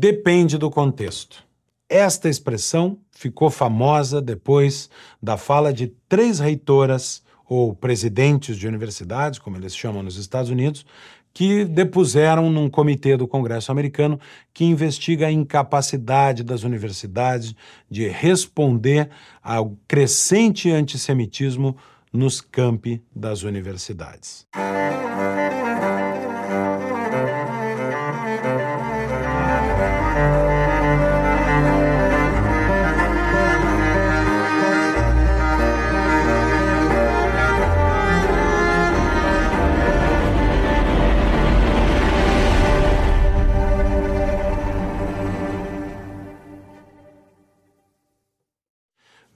Depende do contexto. Esta expressão ficou famosa depois da fala de três reitoras ou presidentes de universidades, como eles chamam nos Estados Unidos, que depuseram num comitê do Congresso americano que investiga a incapacidade das universidades de responder ao crescente antissemitismo nos campi das universidades.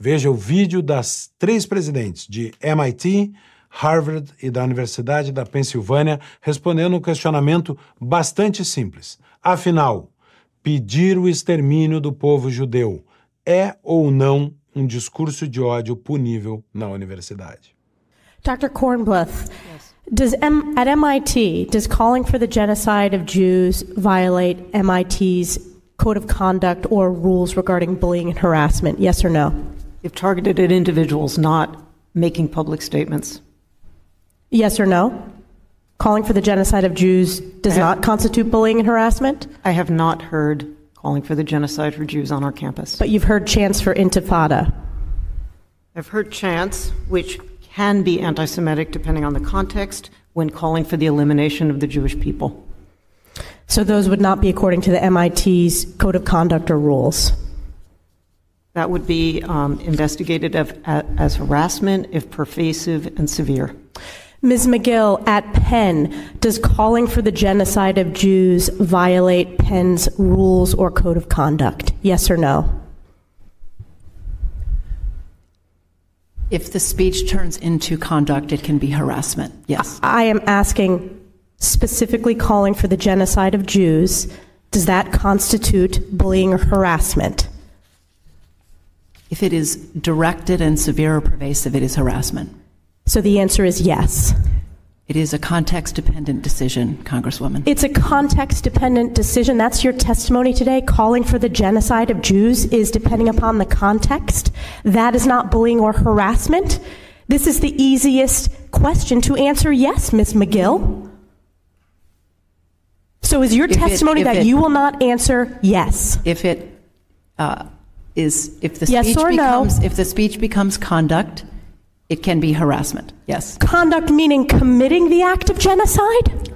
Veja o vídeo das três presidentes de MIT, Harvard e da Universidade da Pensilvânia respondendo um questionamento bastante simples. Afinal, pedir o extermínio do povo judeu é ou não um discurso de ódio punível na universidade? Dr. Kornbluth, does M- at MIT, does calling for the genocide of Jews violate MIT's code of conduct or rules regarding bullying and harassment? Yes or no? If targeted at individuals not making public statements? Yes or no? Calling for the genocide of Jews does have, not constitute bullying and harassment? I have not heard calling for the genocide for Jews on our campus. But you've heard chants for intifada. I've heard chants which can be anti Semitic depending on the context when calling for the elimination of the Jewish people. So those would not be according to the MIT's code of conduct or rules? That would be um, investigated as, as harassment if pervasive and severe. Ms. McGill, at Penn, does calling for the genocide of Jews violate Penn's rules or code of conduct? Yes or no? If the speech turns into conduct, it can be harassment. Yes. I am asking specifically calling for the genocide of Jews. Does that constitute bullying or harassment? If it is directed and severe or pervasive, it is harassment. So the answer is yes. It is a context dependent decision, Congresswoman. It's a context dependent decision. That's your testimony today. Calling for the genocide of Jews is depending upon the context. That is not bullying or harassment. This is the easiest question to answer yes, Ms. McGill. So is your if testimony it, that it, you will not answer yes? If it uh, is if the yes speech becomes no? if the speech becomes conduct, it can be harassment. Yes. Conduct meaning committing the act of genocide?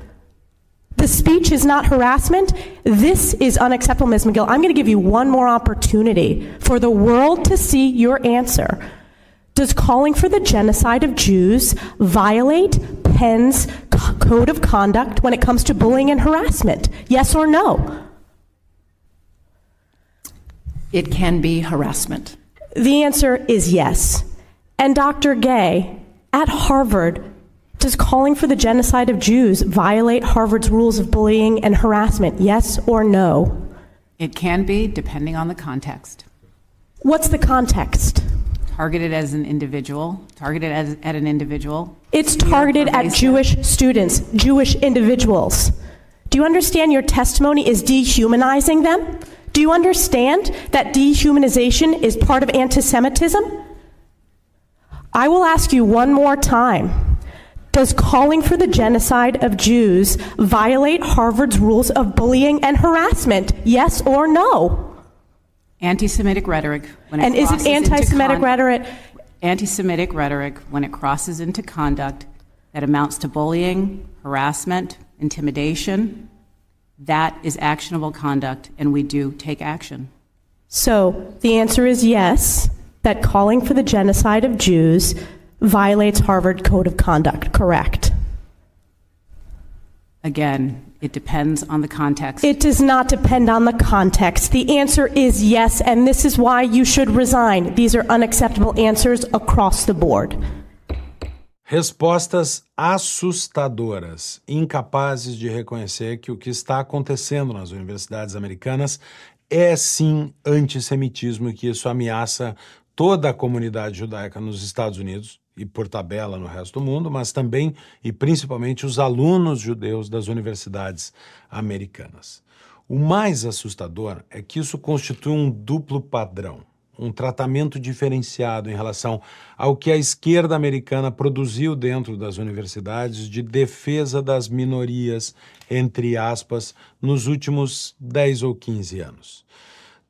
The speech is not harassment. This is unacceptable, Ms. McGill. I'm going to give you one more opportunity for the world to see your answer. Does calling for the genocide of Jews violate Penn's code of conduct when it comes to bullying and harassment? Yes or no? It can be harassment? The answer is yes. And Dr. Gay, at Harvard, does calling for the genocide of Jews violate Harvard's rules of bullying and harassment? Yes or no? It can be, depending on the context. What's the context? Targeted as an individual, targeted as, at an individual. It's targeted at Jewish students, Jewish individuals. Do you understand your testimony is dehumanizing them? Do you understand that dehumanization is part of anti Semitism? I will ask you one more time. Does calling for the genocide of Jews violate Harvard's rules of bullying and harassment? Yes or no? Anti Semitic rhetoric. When it and is it anti Semitic rhetoric? Anti Semitic rhetoric, when it crosses into conduct that amounts to bullying, harassment, intimidation, that is actionable conduct, and we do take action. So the answer is yes, that calling for the genocide of Jews violates Harvard Code of Conduct, correct? Again, it depends on the context. It does not depend on the context. The answer is yes, and this is why you should resign. These are unacceptable answers across the board. Respostas assustadoras, incapazes de reconhecer que o que está acontecendo nas universidades americanas é sim antissemitismo e que isso ameaça toda a comunidade judaica nos Estados Unidos e por tabela no resto do mundo, mas também e principalmente os alunos judeus das universidades americanas. O mais assustador é que isso constitui um duplo padrão, um tratamento diferenciado em relação ao que a esquerda americana produziu dentro das universidades de defesa das minorias, entre aspas, nos últimos 10 ou 15 anos.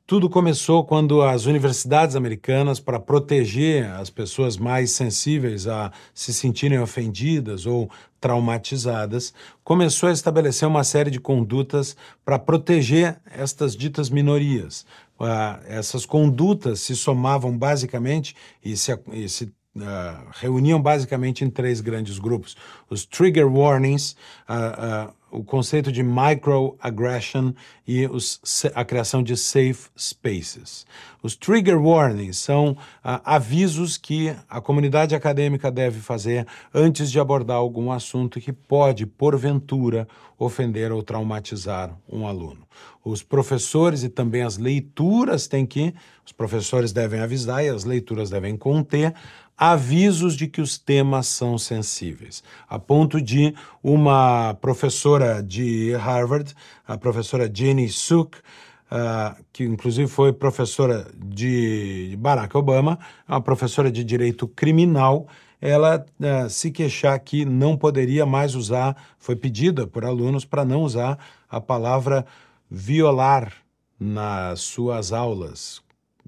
Tudo começou quando as universidades americanas, para proteger as pessoas mais sensíveis a se sentirem ofendidas ou traumatizadas, começou a estabelecer uma série de condutas para proteger estas ditas minorias. Uh, essas condutas se somavam basicamente e se, e se uh, reuniam basicamente em três grandes grupos: os trigger warnings, uh, o conceito de microaggression e os, a criação de safe spaces. Os trigger warnings são uh, avisos que a comunidade acadêmica deve fazer antes de abordar algum assunto que pode, porventura, ofender ou traumatizar um aluno. Os professores e também as leituras têm que, os professores devem avisar e as leituras devem conter avisos de que os temas são sensíveis, a ponto de uma professora de Harvard, a professora Jenny Suk, uh, que inclusive foi professora de Barack Obama, uma professora de direito criminal, ela uh, se queixar que não poderia mais usar, foi pedida por alunos para não usar a palavra violar nas suas aulas.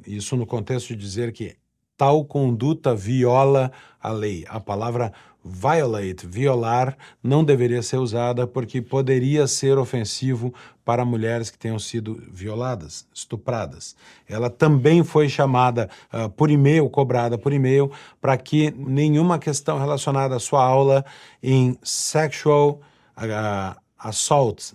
Isso no contexto de dizer que tal conduta viola a lei. A palavra violate, violar, não deveria ser usada porque poderia ser ofensivo para mulheres que tenham sido violadas, estupradas. Ela também foi chamada uh, por e-mail, cobrada por e-mail, para que nenhuma questão relacionada à sua aula em sexual uh,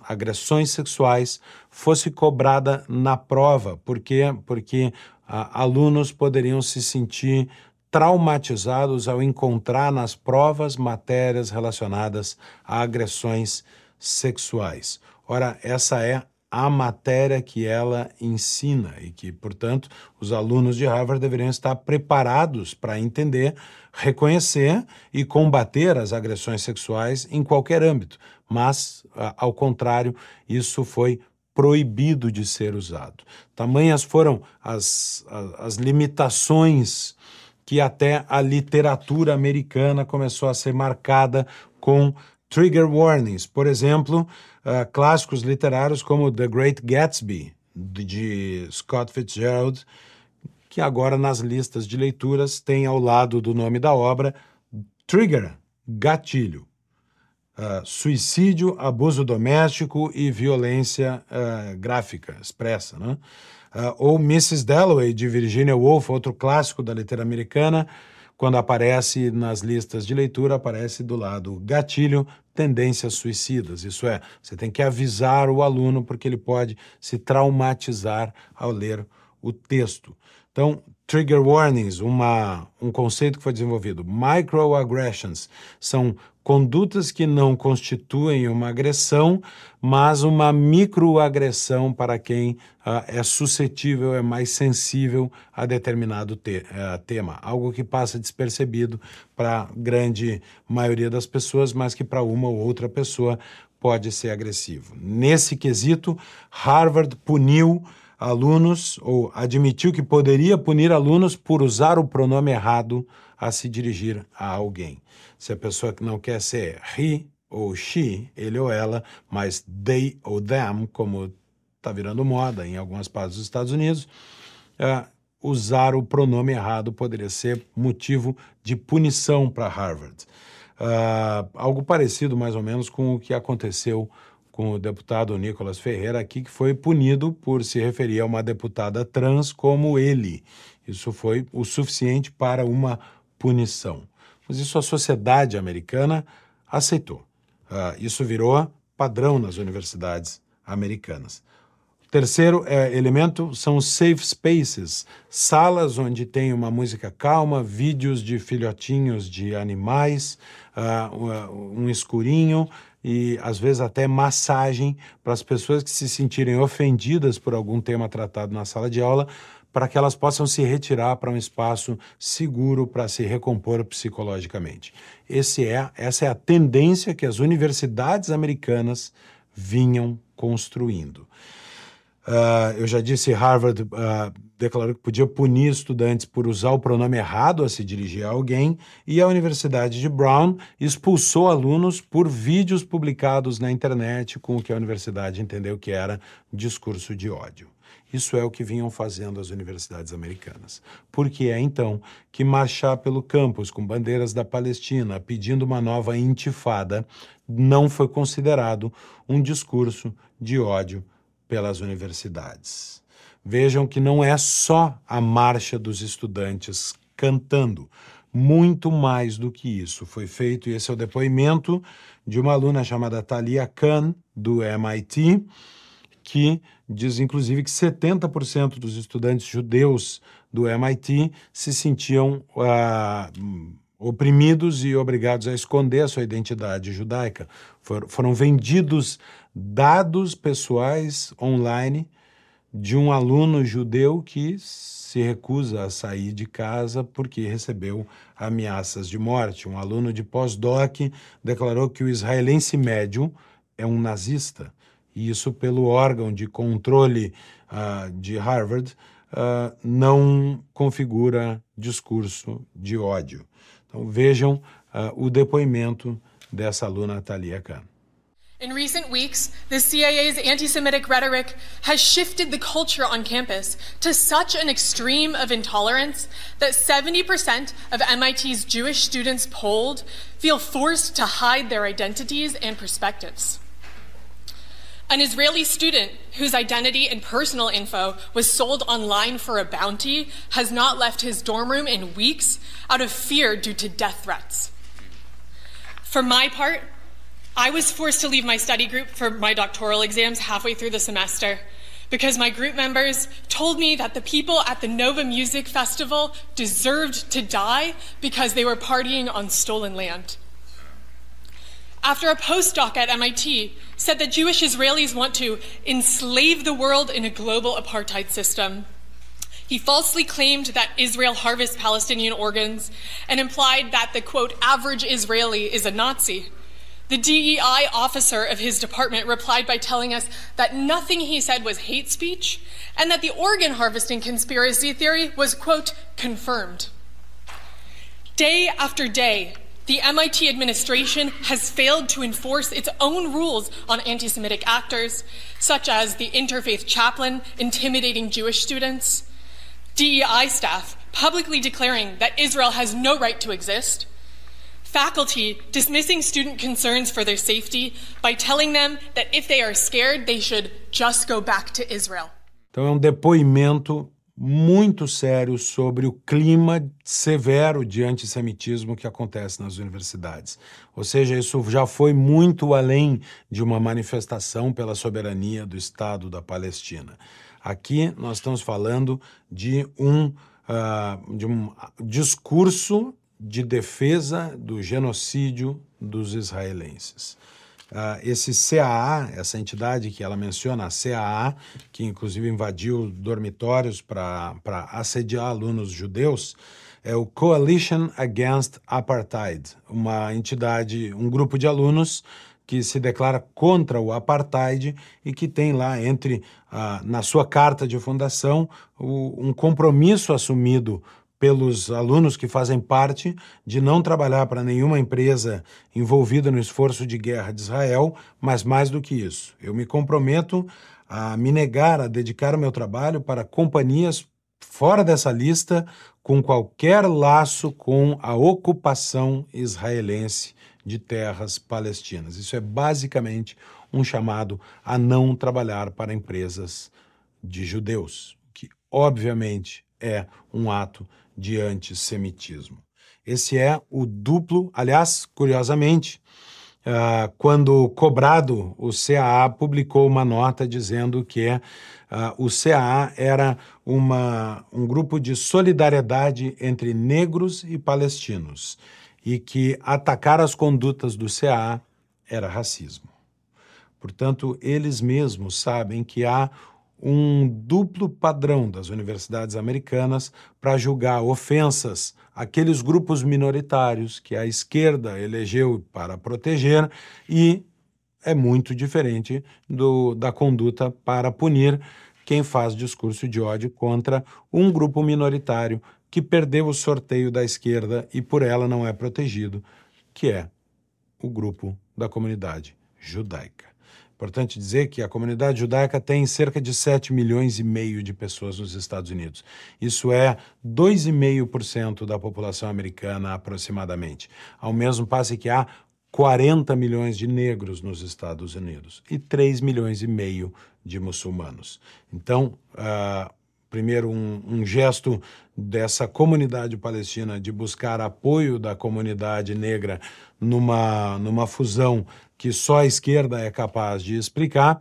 agressões sexuais, fosse cobrada na prova. Por quê? Porque alunos poderiam se sentir traumatizados ao encontrar nas provas matérias relacionadas a agressões sexuais. Ora, essa é a matéria que ela ensina e que, portanto, os alunos de Harvard deveriam estar preparados para entender, reconhecer e combater as agressões sexuais em qualquer âmbito. Mas, ao contrário, isso foi proibido de ser usado. Tamanhas foram as, as, as limitações que até a literatura americana começou a ser marcada com trigger warnings. Por exemplo, uh, clássicos literários como The Great Gatsby, de Scott Fitzgerald, que agora nas listas de leituras tem ao lado do nome da obra Trigger, gatilho uh, suicídio, abuso doméstico e violência uh, gráfica, expressa. Né? Uh, ou Mrs. Dalloway, de Virginia Woolf, outro clássico da literatura americana, quando aparece nas listas de leitura, aparece do lado gatilho, tendências suicidas. Isso é, você tem que avisar o aluno porque ele pode se traumatizar ao ler o texto. Então, trigger warnings, uma, um conceito que foi desenvolvido. Microaggressions são condutas que não constituem uma agressão, mas uma microagressão para quem uh, é suscetível, é mais sensível a determinado te uh, tema. Algo que passa despercebido para a grande maioria das pessoas, mas que para uma ou outra pessoa pode ser agressivo. Nesse quesito, Harvard puniu alunos, ou admitiu que poderia punir alunos por usar o pronome errado a se dirigir a alguém. Se a pessoa não quer ser he ou she, ele ou ela, mas they ou them, como está virando moda em algumas partes dos Estados Unidos, uh, usar o pronome errado poderia ser motivo de punição para Harvard. Uh, algo parecido, mais ou menos, com o que aconteceu com o deputado Nicolas Ferreira aqui, que foi punido por se referir a uma deputada trans como ele. Isso foi o suficiente para uma punição. Mas isso a sociedade americana aceitou. Uh, isso virou padrão nas universidades americanas. O terceiro é, elemento são safe spaces, salas onde tem uma música calma, vídeos de filhotinhos de animais, uh, um escurinho e às vezes até massagem para as pessoas que se sentirem ofendidas por algum tema tratado na sala de aula para que elas possam se retirar para um espaço seguro para se recompor psicologicamente. Esse é, essa é a tendência que as universidades americanas vinham construindo. Uh, eu já disse, Harvard uh, declarou que podia punir estudantes por usar o pronome errado a se dirigir a alguém, e a Universidade de Brown expulsou alunos por vídeos publicados na internet com o que a universidade entendeu que era discurso de ódio. Isso é o que vinham fazendo as universidades americanas. Porque é então que marchar pelo campus com bandeiras da Palestina pedindo uma nova intifada não foi considerado um discurso de ódio pelas universidades. Vejam que não é só a marcha dos estudantes cantando, muito mais do que isso foi feito, e esse é o depoimento de uma aluna chamada Talia Khan, do MIT, que diz inclusive que 70% dos estudantes judeus do MIT se sentiam uh, oprimidos e obrigados a esconder a sua identidade judaica. For, foram vendidos dados pessoais online de um aluno judeu que se recusa a sair de casa porque recebeu ameaças de morte. Um aluno de pós-doc declarou que o israelense médio é um nazista. E isso pelo órgão de controle uh, de Harvard uh, não configura discurso de ódio. Então vejam uh, o depoimento dessa aluna Thalia Khan. In recent weeks, the CIA's anti Semitic rhetoric has shifted the culture on campus to such an extreme of intolerance that 70% of MIT's Jewish students polled feel forced to hide their identities and perspectives. An Israeli student whose identity and personal info was sold online for a bounty has not left his dorm room in weeks out of fear due to death threats. For my part, I was forced to leave my study group for my doctoral exams halfway through the semester because my group members told me that the people at the Nova Music Festival deserved to die because they were partying on stolen land. After a postdoc at MIT said that Jewish Israelis want to enslave the world in a global apartheid system, he falsely claimed that Israel harvests Palestinian organs and implied that the quote, average Israeli is a Nazi. The DEI officer of his department replied by telling us that nothing he said was hate speech and that the organ harvesting conspiracy theory was, quote, confirmed. Day after day, the MIT administration has failed to enforce its own rules on anti Semitic actors, such as the interfaith chaplain intimidating Jewish students, DEI staff publicly declaring that Israel has no right to exist faculty dismissing student concerns for their safety by telling them that if they are scared, they should just go back to Israel. Então é um depoimento muito sério sobre o clima severo de antissemitismo que acontece nas universidades. Ou seja, isso já foi muito além de uma manifestação pela soberania do Estado da Palestina. Aqui nós estamos falando de um, uh, de um discurso de defesa do genocídio dos israelenses. Uh, esse CAA, essa entidade que ela menciona, a CAA, que inclusive invadiu dormitórios para assediar alunos judeus, é o Coalition Against Apartheid, uma entidade, um grupo de alunos que se declara contra o apartheid e que tem lá entre uh, na sua carta de fundação o, um compromisso assumido pelos alunos que fazem parte de não trabalhar para nenhuma empresa envolvida no esforço de guerra de Israel, mas mais do que isso. Eu me comprometo a me negar a dedicar o meu trabalho para companhias fora dessa lista com qualquer laço com a ocupação israelense de terras palestinas. Isso é basicamente um chamado a não trabalhar para empresas de judeus, que obviamente é um ato de antissemitismo. Esse é o duplo, aliás, curiosamente, uh, quando cobrado, o CAA publicou uma nota dizendo que uh, o CAA era uma, um grupo de solidariedade entre negros e palestinos e que atacar as condutas do CAA era racismo. Portanto, eles mesmos sabem que há um duplo padrão das universidades americanas para julgar ofensas àqueles grupos minoritários que a esquerda elegeu para proteger e é muito diferente do, da conduta para punir quem faz discurso de ódio contra um grupo minoritário que perdeu o sorteio da esquerda e por ela não é protegido, que é o grupo da comunidade judaica. Importante dizer que a comunidade judaica tem cerca de 7 milhões e meio de pessoas nos Estados Unidos. Isso é 2,5% da população americana aproximadamente. Ao mesmo passo que há 40 milhões de negros nos Estados Unidos e 3 milhões e meio de muçulmanos. Então, uh, primeiro, um, um, gesto dessa comunidade palestina de buscar apoio da comunidade negra numa, numa fusão que só a esquerda é capaz de explicar,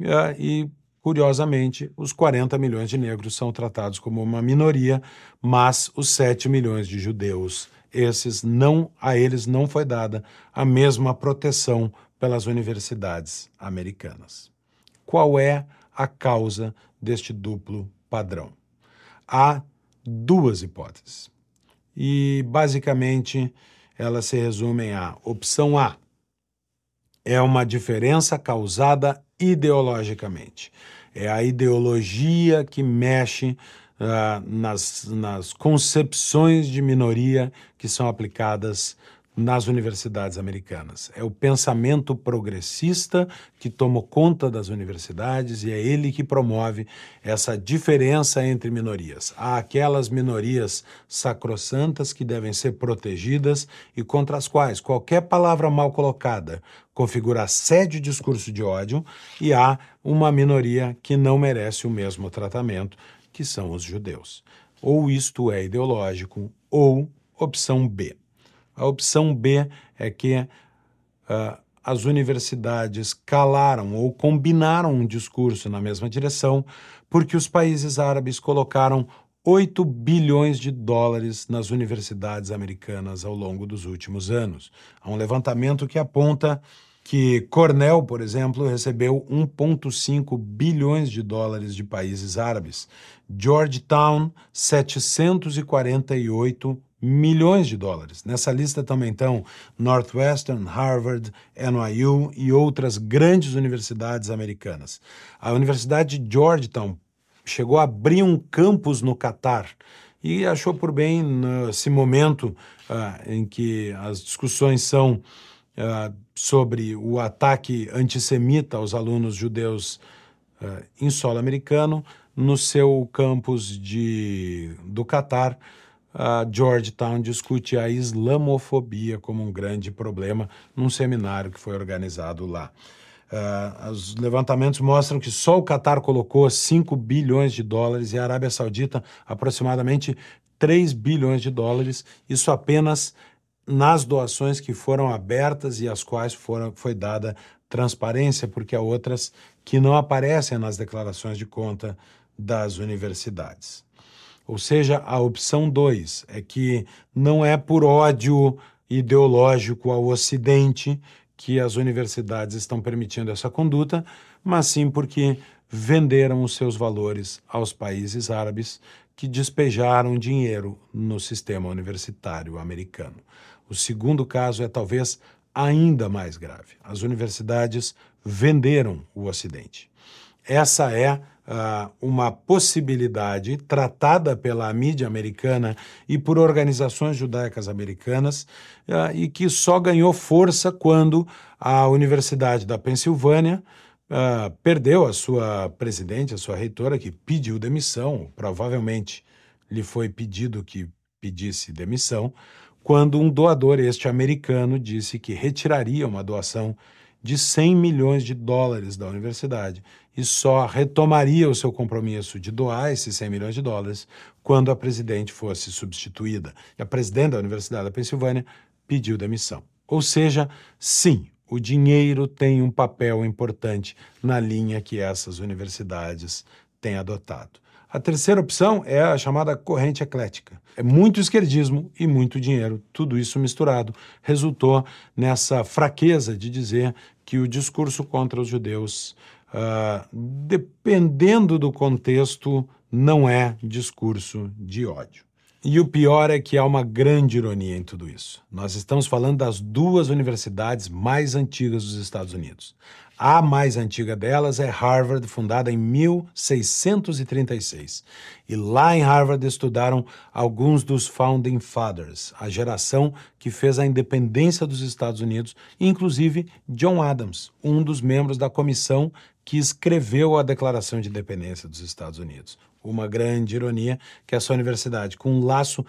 uh, e, curiosamente, os 40 milhões de negros são tratados como uma minoria, mas os 7 milhões de judeus esses não a eles não foi dada a mesma proteção pelas universidades americanas. Qual é a causa deste duplo padrão? Há duas hipóteses. E basicamente elas se resumem a opção A é uma diferença causada ideologicamente. É a ideologia que mexe uh, nas, nas concepções de minoria que são aplicadas nas universidades americanas. É o pensamento progressista que tomou conta das universidades e é ele que promove essa diferença entre minorias. Há aquelas minorias sacrossantas que devem ser protegidas e contra as quais qualquer palavra mal colocada configura assédio e discurso de ódio, e há uma minoria que não merece o mesmo tratamento que são os judeus. Ou isto é ideológico, ou opção B. A opção B é que uh, as universidades calaram ou combinaram um discurso na mesma direção, porque os países árabes colocaram 8 bilhões de dólares nas universidades americanas ao longo dos últimos anos. Há um levantamento que aponta que Cornell, por exemplo, recebeu 1,5 bilhões de dólares de países árabes. Georgetown, 748 milhões de dólares. Nessa lista também estão Northwestern, Harvard, NYU e outras grandes universidades americanas. A Universidade de Georgetown chegou a abrir um campus no Catar e achou por bem, nesse momento uh, em que as discussões são uh, sobre o ataque antissemita aos alunos judeus uh, em solo americano, no seu campus de, do Catar, a Georgetown discute a islamofobia como um grande problema num seminário que foi organizado lá. Uh, os levantamentos mostram que só o Catar colocou 5 bilhões de dólares e a Arábia Saudita aproximadamente 3 bilhões de dólares, isso apenas nas doações que foram abertas e às quais foram, foi dada transparência, porque há outras que não aparecem nas declarações de conta das universidades. Ou seja, a opção 2 é que não é por ódio ideológico ao Ocidente que as universidades estão permitindo essa conduta, mas sim porque venderam os seus valores aos países árabes que despejaram dinheiro no sistema universitário americano. O segundo caso é talvez ainda mais grave. As universidades venderam o Ocidente. Essa é uh, uma possibilidade tratada pela mídia americana e por organizações judaicas americanas uh, e que só ganhou força quando a Universidade da Pensilvânia uh, perdeu a sua presidente, a sua reitora, que pediu demissão, provavelmente lhe foi pedido que pedisse demissão, quando um doador este americano disse que retiraria uma doação de 100 milhões de dólares da universidade e só retomaria o seu compromisso de doar esses 100 milhões de dólares quando a presidente fosse substituída. E a presidente da Universidade da Pensilvânia pediu demissão. Ou seja, sim, o dinheiro tem um papel importante na linha que essas universidades têm adotado. A terceira opção é a chamada corrente eclética. É muito esquerdismo e muito dinheiro, tudo isso misturado, resultou nessa fraqueza de dizer que o discurso contra os judeus, uh, dependendo do contexto, não é discurso de ódio. E o pior é que há uma grande ironia em tudo isso. Nós estamos falando das duas universidades mais antigas dos Estados Unidos. A mais antiga delas é Harvard, fundada em 1636. E lá em Harvard estudaram alguns dos Founding Fathers, a geração que fez a independência dos Estados Unidos, inclusive John Adams, um dos membros da comissão que escreveu a Declaração de Independência dos Estados Unidos. Uma grande ironia que essa universidade, com um laço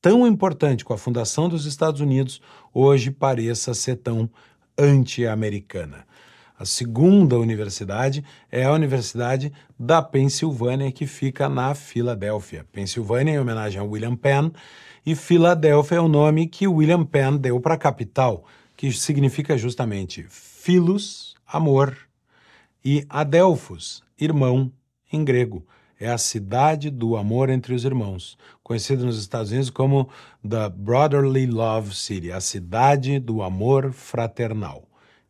tão importante com a fundação dos Estados Unidos, hoje pareça ser tão anti-americana. A segunda universidade é a Universidade da Pensilvânia, que fica na Filadélfia. Pensilvânia em homenagem a William Penn, e Filadélfia é o nome que William Penn deu para a capital, que significa justamente Philos, amor, e Adelphos, irmão, em grego. É a cidade do amor entre os irmãos, conhecida nos Estados Unidos como The Brotherly Love City, a cidade do amor fraternal,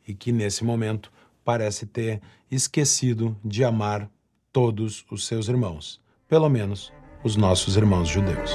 e que nesse momento parece ter esquecido de amar todos os seus irmãos, pelo menos os nossos irmãos judeus.